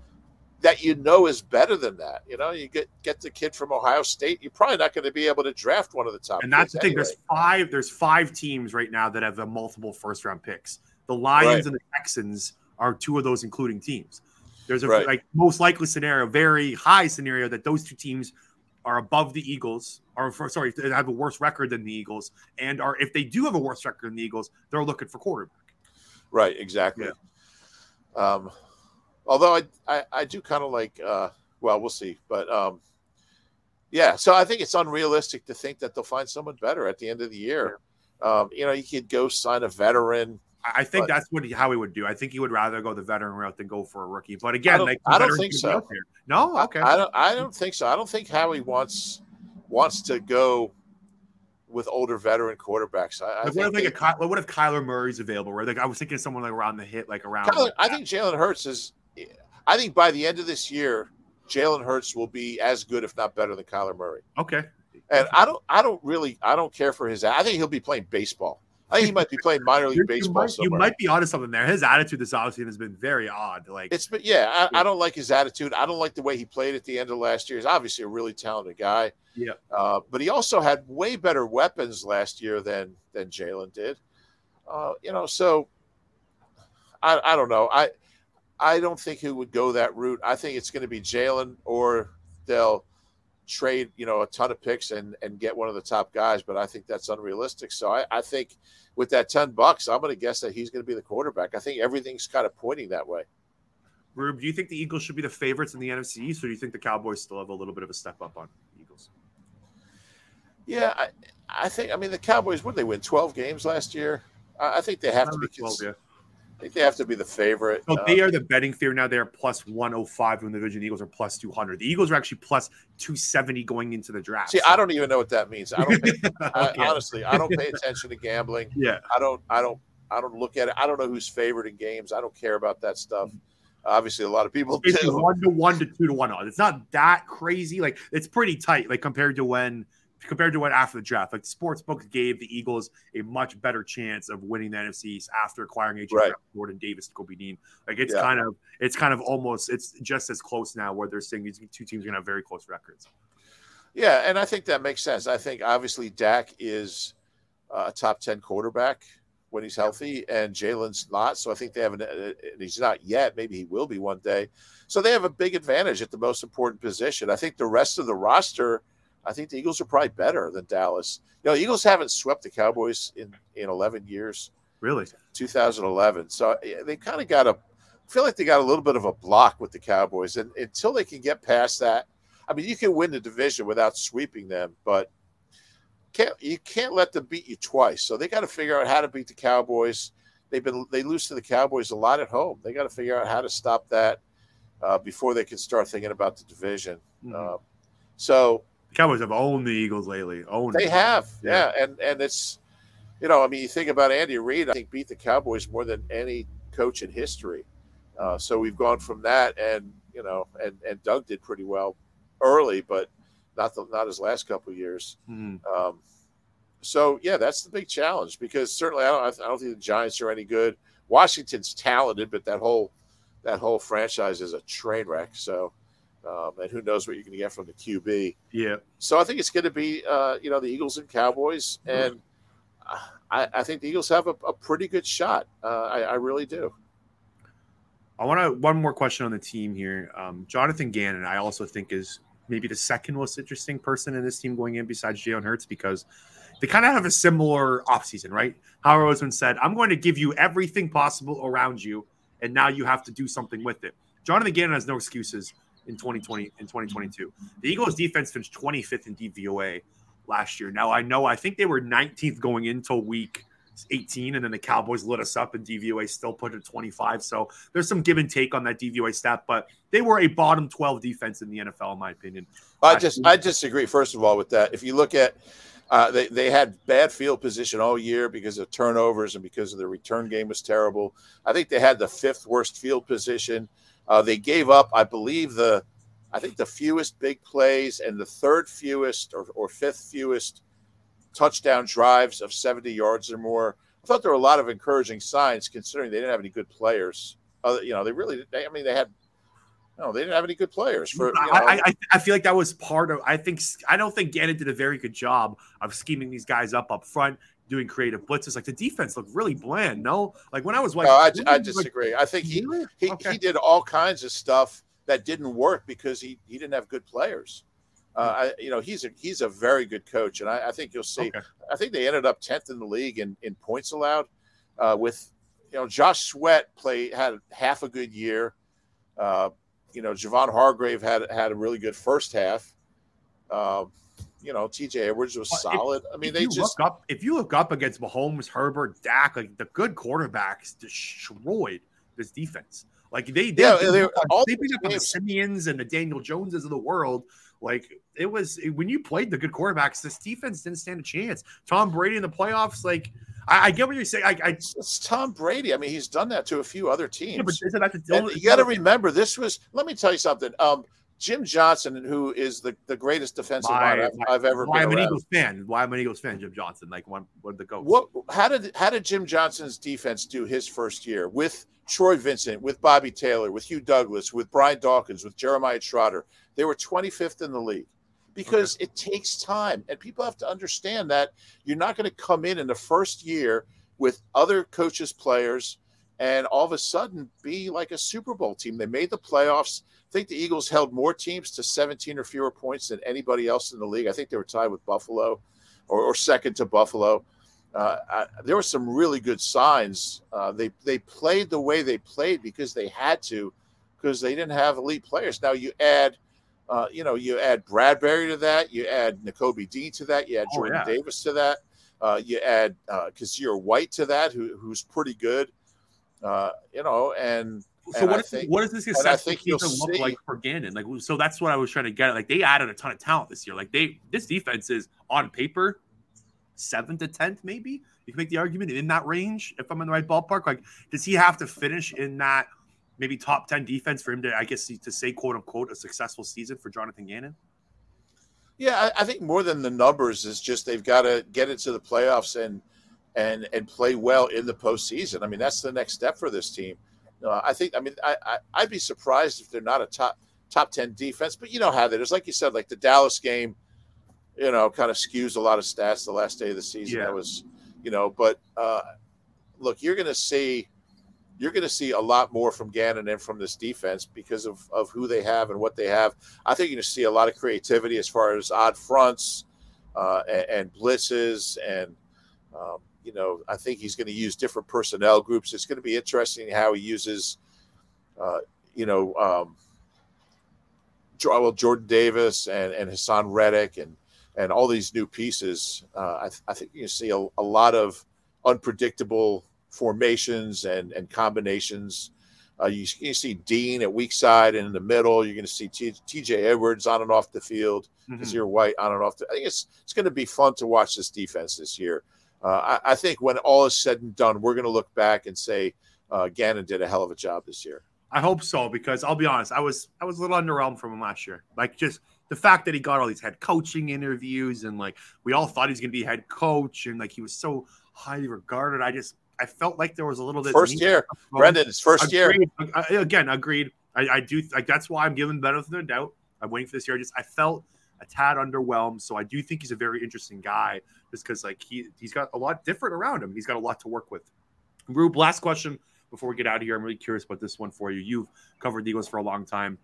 that you know is better than that? You know, you get get the kid from Ohio State, you're probably not going to be able to draft one of the top. And that's the thing. Anyway. There's five. There's five teams right now that have the multiple first round picks. The Lions right. and the Texans are two of those including teams. There's a right. like most likely scenario, very high scenario that those two teams are above the Eagles, or for, sorry, they have a worse record than the Eagles, and are if they do have a worse record than the Eagles, they're looking for quarterback. Right, exactly. Yeah. Um, although I, I, I do kind of like, uh, well, we'll see, but um, yeah. So I think it's unrealistic to think that they'll find someone better at the end of the year. Um, you know, you could go sign a veteran I think but, that's what he, how he would do. I think he would rather go the veteran route than go for a rookie. But again, I don't, like I don't think so. No, okay. I, I, don't. I don't think so. I don't think Howie wants wants to go with older veteran quarterbacks. I, like, what if like they, a what if Kyler Murray's available? Where like I was thinking someone like around the hit, like around. Kyler, I think Jalen Hurts is. I think by the end of this year, Jalen Hurts will be as good, if not better, than Kyler Murray. Okay. And I don't. I don't really. I don't care for his. I think he'll be playing baseball. I think he might be playing minor league baseball. You might, you might be onto something there. His attitude this offseason has been very odd. Like it's been, yeah, I, I, don't like his attitude. I don't like the way he played at the end of last year. He's obviously a really talented guy. Yeah, uh, but he also had way better weapons last year than than Jalen did. Uh, you know, so I, I don't know. I I don't think he would go that route. I think it's going to be Jalen or they'll trade, you know, a ton of picks and and get one of the top guys, but I think that's unrealistic. So I, I think with that 10 bucks, I'm going to guess that he's going to be the quarterback. I think everything's kind of pointing that way. Rube, do you think the Eagles should be the favorites in the NFC East, or do you think the Cowboys still have a little bit of a step up on Eagles? Yeah, I, I think. I mean, the Cowboys. Would they win 12 games last year? I, I think they have to be. 12, yeah. I think they have to be the favorite. So they uh, are the betting theory now. They're plus 105 when the division. The Eagles are plus 200. The Eagles are actually plus 270 going into the draft. See, so. I don't even know what that means. I don't pay. I, honestly, I don't pay attention to gambling. Yeah. I don't, I don't, I don't look at it. I don't know who's favored in games. I don't care about that stuff. Obviously, a lot of people it's do. One to one to two to one odds. It's not that crazy. Like it's pretty tight. Like compared to when compared to what after the draft. Like the sports book gave the Eagles a much better chance of winning the NFC East after acquiring AJ right. Jordan Davis, Kobe Dean. Like it's yeah. kind of it's kind of almost it's just as close now where they're saying these two teams are gonna have very close records. Yeah, and I think that makes sense. I think obviously Dak is a top ten quarterback when he's healthy, and Jalen's not. So I think they have an. Uh, he's not yet. Maybe he will be one day. So they have a big advantage at the most important position. I think the rest of the roster I think the Eagles are probably better than Dallas. You know, Eagles haven't swept the Cowboys in in 11 years. Really? 2011. So they kind of got a feel like they got a little bit of a block with the Cowboys, and until they can get past that, I mean, you can win the division without sweeping them, but can't you can't let them beat you twice. So they got to figure out how to beat the Cowboys. They've been they lose to the Cowboys a lot at home. They got to figure out how to stop that uh, before they can start thinking about the division. Mm-hmm. Uh, so Cowboys have owned the Eagles lately. Owned. They have, yeah. yeah. And and it's, you know, I mean, you think about Andy Reid. I think beat the Cowboys more than any coach in history. Uh, so we've gone from that, and you know, and and Doug did pretty well early, but not the not his last couple of years. Mm. Um, so yeah, that's the big challenge because certainly I don't I don't think the Giants are any good. Washington's talented, but that whole that whole franchise is a train wreck. So um, and who knows what you're going to get from the QB. Yeah. So I think it's going to be, uh, you know, the Eagles and Cowboys, and I, I think the Eagles have a, a pretty good shot. Uh, I, I, really do. I want to one more question on the team here. Um, Jonathan Gannon, I also think is maybe the second most interesting person in this team going in besides Jalen Hurts because they kind of have a similar offseason, right? Howard Roseman said, I'm going to give you everything possible around you, and now you have to do something with it. Jonathan Gannon has no excuses in 2020 in 2022. The Eagles defense finished 25th in DVOA last year. Now I know I think they were 19th going into week 18, and then the Cowboys lit us up, and DVOA still put it 25. So there's some give and take on that DVOA stat, but they were a bottom 12 defense in the NFL, in my opinion. I just I disagree. First of all, with that, if you look at uh, they they had bad field position all year because of turnovers and because of the return game was terrible. I think they had the fifth worst field position. Uh, they gave up, I believe the I think the fewest big plays and the third fewest or, or fifth fewest touchdown drives of 70 yards or more. I thought there were a lot of encouraging signs considering they didn't have any good players. Uh, you know, they really, they, I mean, they had, no, they didn't have any good players. For you know, I, I, I, feel like that was part of. I think I don't think Gannon did a very good job of scheming these guys up up front, doing creative blitzes. Like the defense looked really bland. No, like when I was like, no, I, I disagree. Like, I think he he, okay. he did all kinds of stuff that didn't work because he he didn't have good players. Uh, I, you know, he's a he's a very good coach, and I, I think you'll see. Okay. I think they ended up tenth in the league in, in points allowed. Uh, with you know, Josh Sweat played had half a good year. Uh, you know, Javon Hargrave had had a really good first half. Um, you know, TJ Edwards was solid. If, I mean, they just up if you look up against Mahomes, Herbert, Dak, like the good quarterbacks destroyed this defense. Like they, they, yeah, they, all they beat up on the Siemians and the Daniel Joneses of the world. Like it was when you played the good quarterbacks, this defense didn't stand a chance. Tom Brady in the playoffs, like I, I get what you're saying. I, I, it's Tom Brady. I mean, he's done that to a few other teams. Yeah, but isn't that the, you got to remember, this was. Let me tell you something. Um, Jim Johnson, who is the, the greatest defensive mind I've, I've, ever why been. Why I'm an Eagles fan? Why I'm an Eagles fan? Jim Johnson, like one, one of the goats. What? How did how did Jim Johnson's defense do his first year with Troy Vincent, with Bobby Taylor, with Hugh Douglas, with Brian Dawkins, with Jeremiah Trotter? They were 25th in the league because okay. it takes time, and people have to understand that you're not going to come in in the first year with other coaches, players, and all of a sudden be like a Super Bowl team. They made the playoffs. I think the Eagles held more teams to 17 or fewer points than anybody else in the league. I think they were tied with Buffalo or, or second to Buffalo. Uh, I, there were some really good signs. Uh, they they played the way they played because they had to, because they didn't have elite players. Now you add, uh, you know, you add Bradberry to that, you add Nakobe Dean to that, you add oh, Jordan oh, yeah. Davis to that. Uh, you add uh, Kyzir White to that, who, who's pretty good. Uh, you know, and so and what, is, think, what does this successful season look see. like for Gannon? Like, so that's what I was trying to get. Like, they added a ton of talent this year. Like, they this defense is on paper seventh to tenth, maybe you can make the argument in that range. If I'm in the right ballpark, like, does he have to finish in that maybe top ten defense for him to, I guess, to say quote unquote a successful season for Jonathan Gannon? Yeah, I, I think more than the numbers is just they've got to get into the playoffs and and and play well in the postseason. I mean, that's the next step for this team. Uh, I think. I mean, I, I would be surprised if they're not a top top ten defense. But you know how that is. Like you said, like the Dallas game, you know, kind of skews a lot of stats the last day of the season. Yeah. That was, you know, but uh, look, you're going to see you're going to see a lot more from Gannon and from this defense because of, of who they have and what they have. I think you're going to see a lot of creativity as far as odd fronts uh, and, and, blitzes. And, um, you know, I think he's going to use different personnel groups. It's going to be interesting how he uses, uh, you know, um, well, Jordan Davis and, and Haason Reddick and, and all these new pieces. Uh, I, th- I, think you see a, a lot of unpredictable – formations and, and combinations. Uh, you, you, see Dean at weak side and in the middle. You're going to see TJ Edwards on and off the field. mm hmm White on and off. The, I think it's it's going to be fun to watch this defense this year. Uh, I, I, think when all is said and done, we're going to look back and say uh, Gannon did a hell of a job this year. I hope so because I'll be honest, I was I was a little underwhelmed from him last year. Like just the fact that he got all these head coaching interviews and like we all thought he was going to be head coach and like he was so highly regarded. I just I felt like there was a little bit first year, Brendan. It's first agreed. year. Again, agreed. I, I, do like that's why I'm giving benefit of the doubt. I'm waiting for this year. I just I felt a tad underwhelmed. So I do think he's a very interesting guy, just because like he he's got a lot different around him. He's got a lot to work with. Rube, last question before we get out of here. I'm really curious about this one for you. You've covered the Eagles for a long time.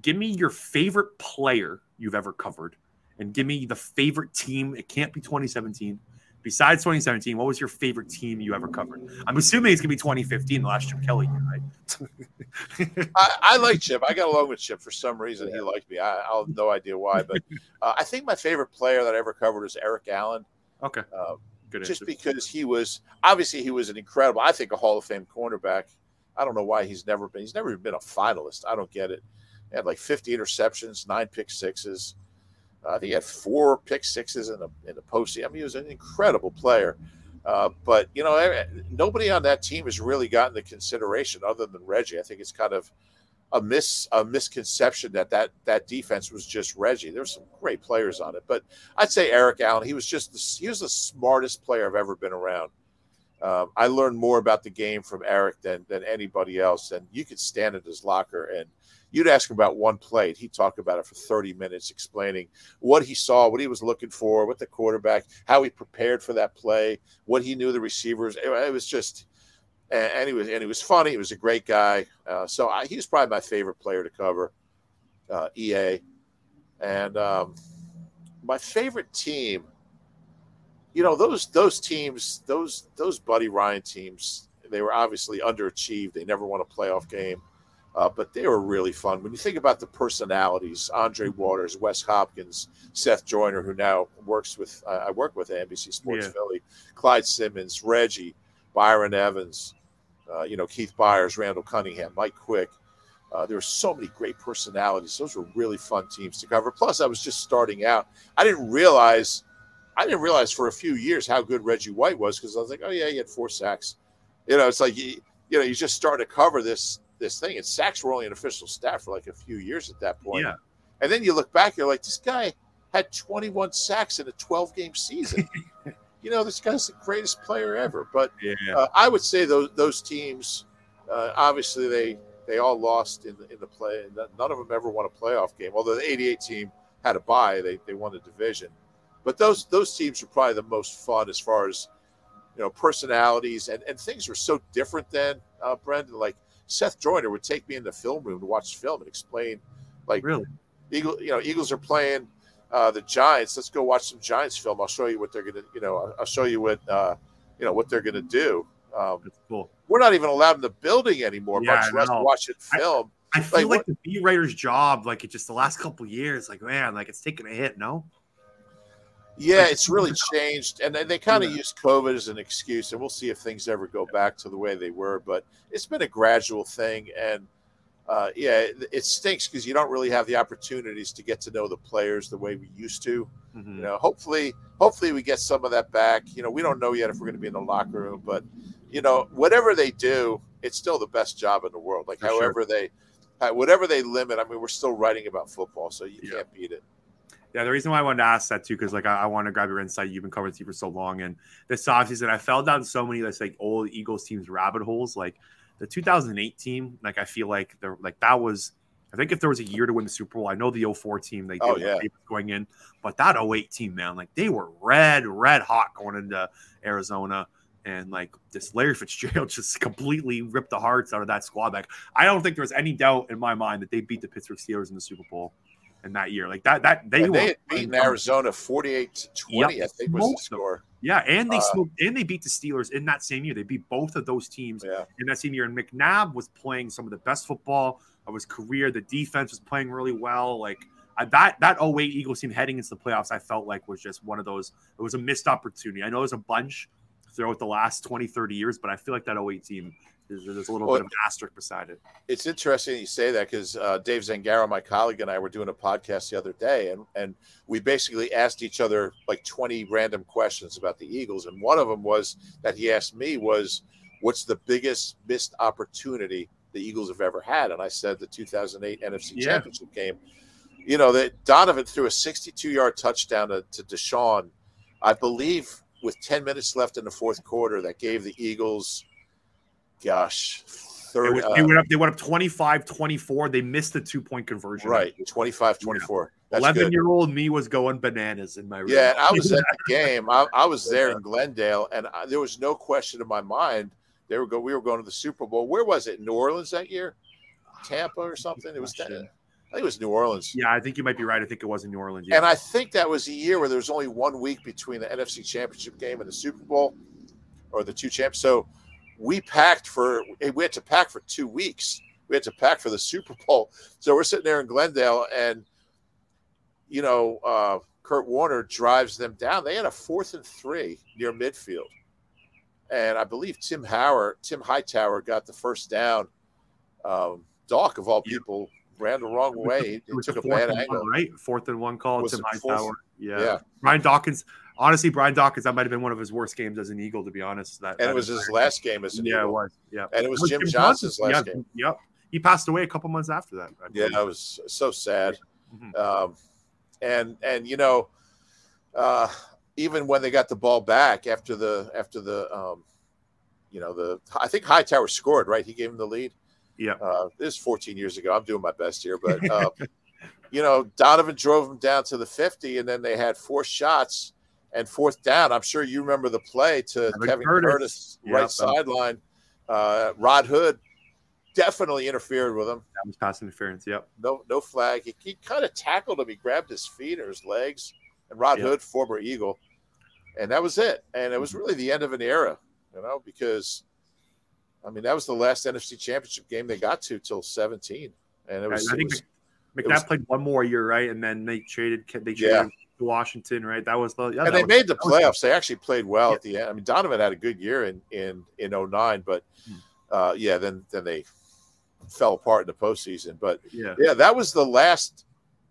Give me your favorite player you've ever covered, and give me the favorite team. It can't be 2017 besides 2017, what was your favorite team you ever covered? I'm assuming it's gonna be 2015, the last Chip Kelly year, right? I, I, like Chip. I got along with Chip for some reason. Yeah. He liked me. I, I have no idea why, but uh, I think my favorite player that I ever covered was Eric Allen. Okay. Uh, Good just answer. because he was obviously he was an incredible, I think, a Hall of Fame cornerback. I don't know why he's never been. He's never even been a finalist. I don't get it. He had like 50 interceptions, nine pick sixes. Uh, he had four pick sixes in the in the postseason. I mean, he was an incredible player. Uh, but you know, nobody on that team has really gotten the consideration other than Reggie. I think it's kind of a mis a misconception that that that defense was just Reggie. There's some great players on it, but I'd say Eric Allen. He was just the, he was the smartest player I've ever been around. Um, I learned more about the game from Eric than than anybody else, and you could stand in his locker and you'd ask him about one play, he'd talk about it for 30 minutes, explaining what he saw, what he was looking for, what the quarterback, how he prepared for that play, what he knew the receivers. It, was just and, and, he was and he was funny. He was a great guy. Uh, so I, he was probably my favorite player to cover, uh, EA, and um, my favorite team. You know those those teams, those those Buddy Ryan teams. They were obviously underachieved. They never won a playoff game, uh, but they were really fun. When you think about the personalities, Andre Waters, Wes Hopkins, Seth Joyner, who now works with I work with NBC Sports yeah. Philly, Clyde Simmons, Reggie, Byron Evans, uh, you know, Keith Byars, Randall Cunningham, Mike Quick. Uh, there were so many great personalities. Those were really fun teams to cover. Plus, I was just starting out. I didn't realize, I didn't realize for a few years how good Reggie White was because I was like, oh yeah, he had four sacks. You know, it's like you, you know, you just start to cover this this thing, and sacks were only an official stat for like a few years at that point. Yeah. And then you look back, you're like, this guy had 21 sacks in a 12 game season. you know, this guy's the greatest player ever. But yeah. uh, I would say those those teams, uh, obviously they they all lost in the, in the play. None of them ever won a playoff game. Although the '88 team had a bye, they they won the division. But those those teams were probably the most fun as far as you know personalities and and things were so different then. Uh, Brendan, like Seth Joyner would take me in the film room to watch film and explain, like really, Eagle, you know, Eagles are playing uh, the Giants. Let's go watch some Giants film. I'll show you what they're gonna, you know, I'll show you what, uh, you know, what they're gonna do. Um, That's cool. We're not even allowed in the building anymore, yeah, much less watch it film. I, I feel like, like the B writer's job, like it just the last couple years, like man, like it's taken a hit. No. Yeah, it's really changed, and they kind of yeah. use COVID as an excuse, and we'll see if things ever go back to the way they were. But it's been a gradual thing, and uh, yeah, it, it stinks because you don't really have the opportunities to get to know the players the way we used to. Mm-hmm. You know, hopefully, hopefully we get some of that back. You know, we don't know yet if we're going to be in the locker room, but you know, whatever they do, it's still the best job in the world. Like, For however sure. they, whatever they limit. I mean, we're still writing about football, so you yeah. can't beat it. Yeah, the reason why I wanted to ask that too, because like I, I want to grab your insight. You've been covering the team for so long, and this offseason I fell down so many like old Eagles teams rabbit holes. Like the 2008 team, like I feel like they're like that was. I think if there was a year to win the Super Bowl, I know the 04 team they oh, yeah. going in, but that 08 team, man, like they were red, red hot going into Arizona. And like this Larry Fitzgerald just completely ripped the hearts out of that squad. Like I don't think there was any doubt in my mind that they beat the Pittsburgh Steelers in the Super Bowl in that year. Like that, that they, they had beaten Arizona 48 to 20, yep. I think was the score. Yeah, and they uh, smoked, and they beat the Steelers in that same year. They beat both of those teams yeah. in that same year. And McNabb was playing some of the best football of his career. The defense was playing really well. Like I, that that 08 Eagles team heading into the playoffs, I felt like was just one of those. It was a missed opportunity. I know there's a bunch throughout the last 20, 30 years, but I feel like that 08 team there's, a little well, bit of an asterisk beside it. It's interesting you say that because uh, Dave Zangaro, my colleague, and I were doing a podcast the other day, and and we basically asked each other like 20 random questions about the Eagles, and one of them was that he asked me was, "What's the biggest missed opportunity the Eagles have ever had?" And I said the 2008 NFC yeah. Championship game. You know that Donovan threw a 62-yard touchdown to, to DeSean, I believe, with 10 minutes left in the fourth quarter. That gave the Eagles gosh, third, they, uh, went up. They went up 25-24. They missed the two point conversion. Right, 25-24. Eleven year old me was going bananas in my room. Yeah, I was at the game. I, I was there in Glendale, and I, there was no question in my mind. They were go. We were going to the Super Bowl. Where was it? New Orleans that year? Tampa or something? It was that. I think it was New Orleans. Yeah, I think you might be right. I think it was in New Orleans. Yeah. And I think that was a year where there was only one week between the NFC Championship game and the Super Bowl, or the two champs. So we packed for we had to pack for two weeks. We had to pack for the Super Bowl. So we're sitting there in Glendale, and you know, uh, Kurt Warner drives them down. They had a fourth and three near midfield, and I believe Tim Howard, Tim Hightower, got the first down. Um, Dawk of all people ran the wrong way. It, took a bad angle. One, right, fourth and one call. Tim Hightower. Yeah. yeah. Brian Dawkins. Honestly, Brian Dawkins, that might have been one of his worst games as an Eagle, to be honest. That, and that it was his last game as an Eagle. yeah, Eagle. it was. Yeah, and it was, it was Jim, Jim, Johnson's last yeah, game. Yep, he passed away a couple months after that. Yeah, that was so sad. Mm-hmm. Um, and and you know, uh, even when they got the ball back after the after the um, you know the I think Hightower scored right. He gave him the lead. Yeah, uh, this is 14 years ago. I'm doing my best here, but uh, you know Donovan drove him down to the 50, and then they had four shots and fourth down. I'm sure you remember the play to Kevin, Kevin Curtis, Curtis right yep. sideline. Uh, Rod Hood definitely interfered with him. That was pass interference. Yep. No, no flag. He, he kind of tackled him. He grabbed his feet or his legs. And Rod yep. Hood, former Eagle, and that was it. And it was mm-hmm. really the end of an era, you know, because I mean, that was the last NFC Championship game they got to till 17, and it was. I think was, McNabb was, played one more year, right? And then they traded. They traded yeah. To Washington, right? That was the. Yeah, and they was, made the playoffs. They actually played well yeah. at the end. I mean, Donovan had a good year in in in 09, but hmm. uh, yeah, then then they fell apart in the postseason. But yeah, yeah, that was the last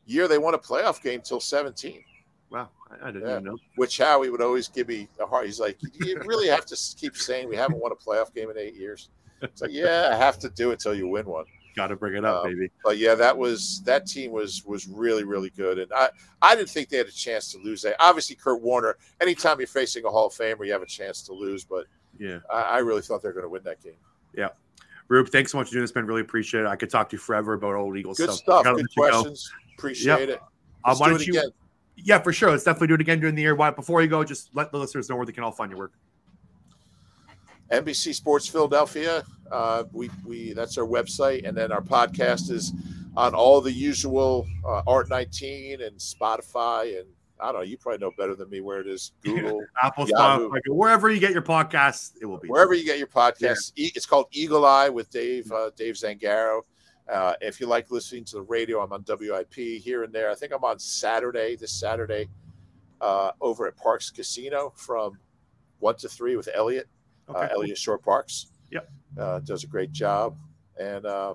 year they won a playoff game till 17. Wow, I, I didn't yeah. even know. Which Howie would always give me a heart. He's like, you really have to keep saying we haven't won a playoff game in eight years. It's like, yeah, I have to do it till you win one. Got to bring it up, um, baby. But yeah, that was that team was was really really good, and I I didn't think they had a chance to lose. That obviously Kurt Warner. Anytime you're facing a Hall of Famer, you have a chance to lose. But yeah, I, I really thought they were going to win that game. Yeah. Rube, thanks so much for doing this, man. Really appreciate it. I could talk to you forever about old Eagles Good stuff. stuff. Good questions. Appreciate yep. it. Let's um, do it again. Yeah, for sure. Let's definitely do it again during the year. Why before you go, just let the listeners know where they can all find your work. NBC Sports Philadelphia. Uh, we we that's our website, and then our podcast is on all the usual uh, Art 19 and Spotify, and I don't know. You probably know better than me where it is. Google, Apple, Yahoo. Spotify, wherever you get your podcasts, it will be wherever you get your podcasts. Yeah. It's called Eagle Eye with Dave uh, Dave Zangaro. Uh, if you like listening to the radio, I'm on WIP here and there. I think I'm on Saturday, this Saturday, uh, over at Parx Casino from one to three with Eliot, okay, uh, cool. Eliot Shorr-Parks. Yep. Uh, does a great job. And uh,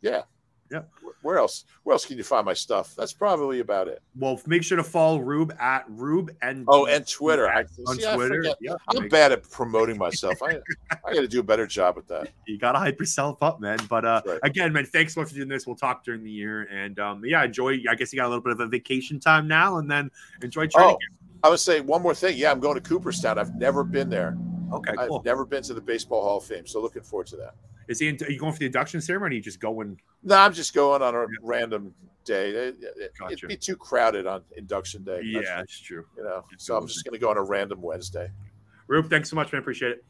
yeah, yeah. Where else? Where else can you find my stuff? That's probably about it. Well, make sure to follow Rube at Rube and oh, and Twitter. I, on see, Twitter. Yeah, I'm bad at promoting myself. I I got to do a better job at that. You got to hype yourself up, man. But uh, right. again, man, thanks so much for doing this. We'll talk during the year, and um, yeah, enjoy. I guess you got a little bit of a vacation time now, and then enjoy training. Oh, I would say one more thing. Yeah, I'm going to Cooperstown. I've never been there. Okay, cool. I've never been to the Baseball Hall of Fame, so looking forward to that. Is he? In, are you going for the induction ceremony? Or you just going? No, I'm just going on a yeah. random day. It, gotcha. It'd be too crowded on induction day. Yeah, that's true. You know, so I'm just going to go on a random Wednesday. Rube, thanks so much, man. Appreciate it.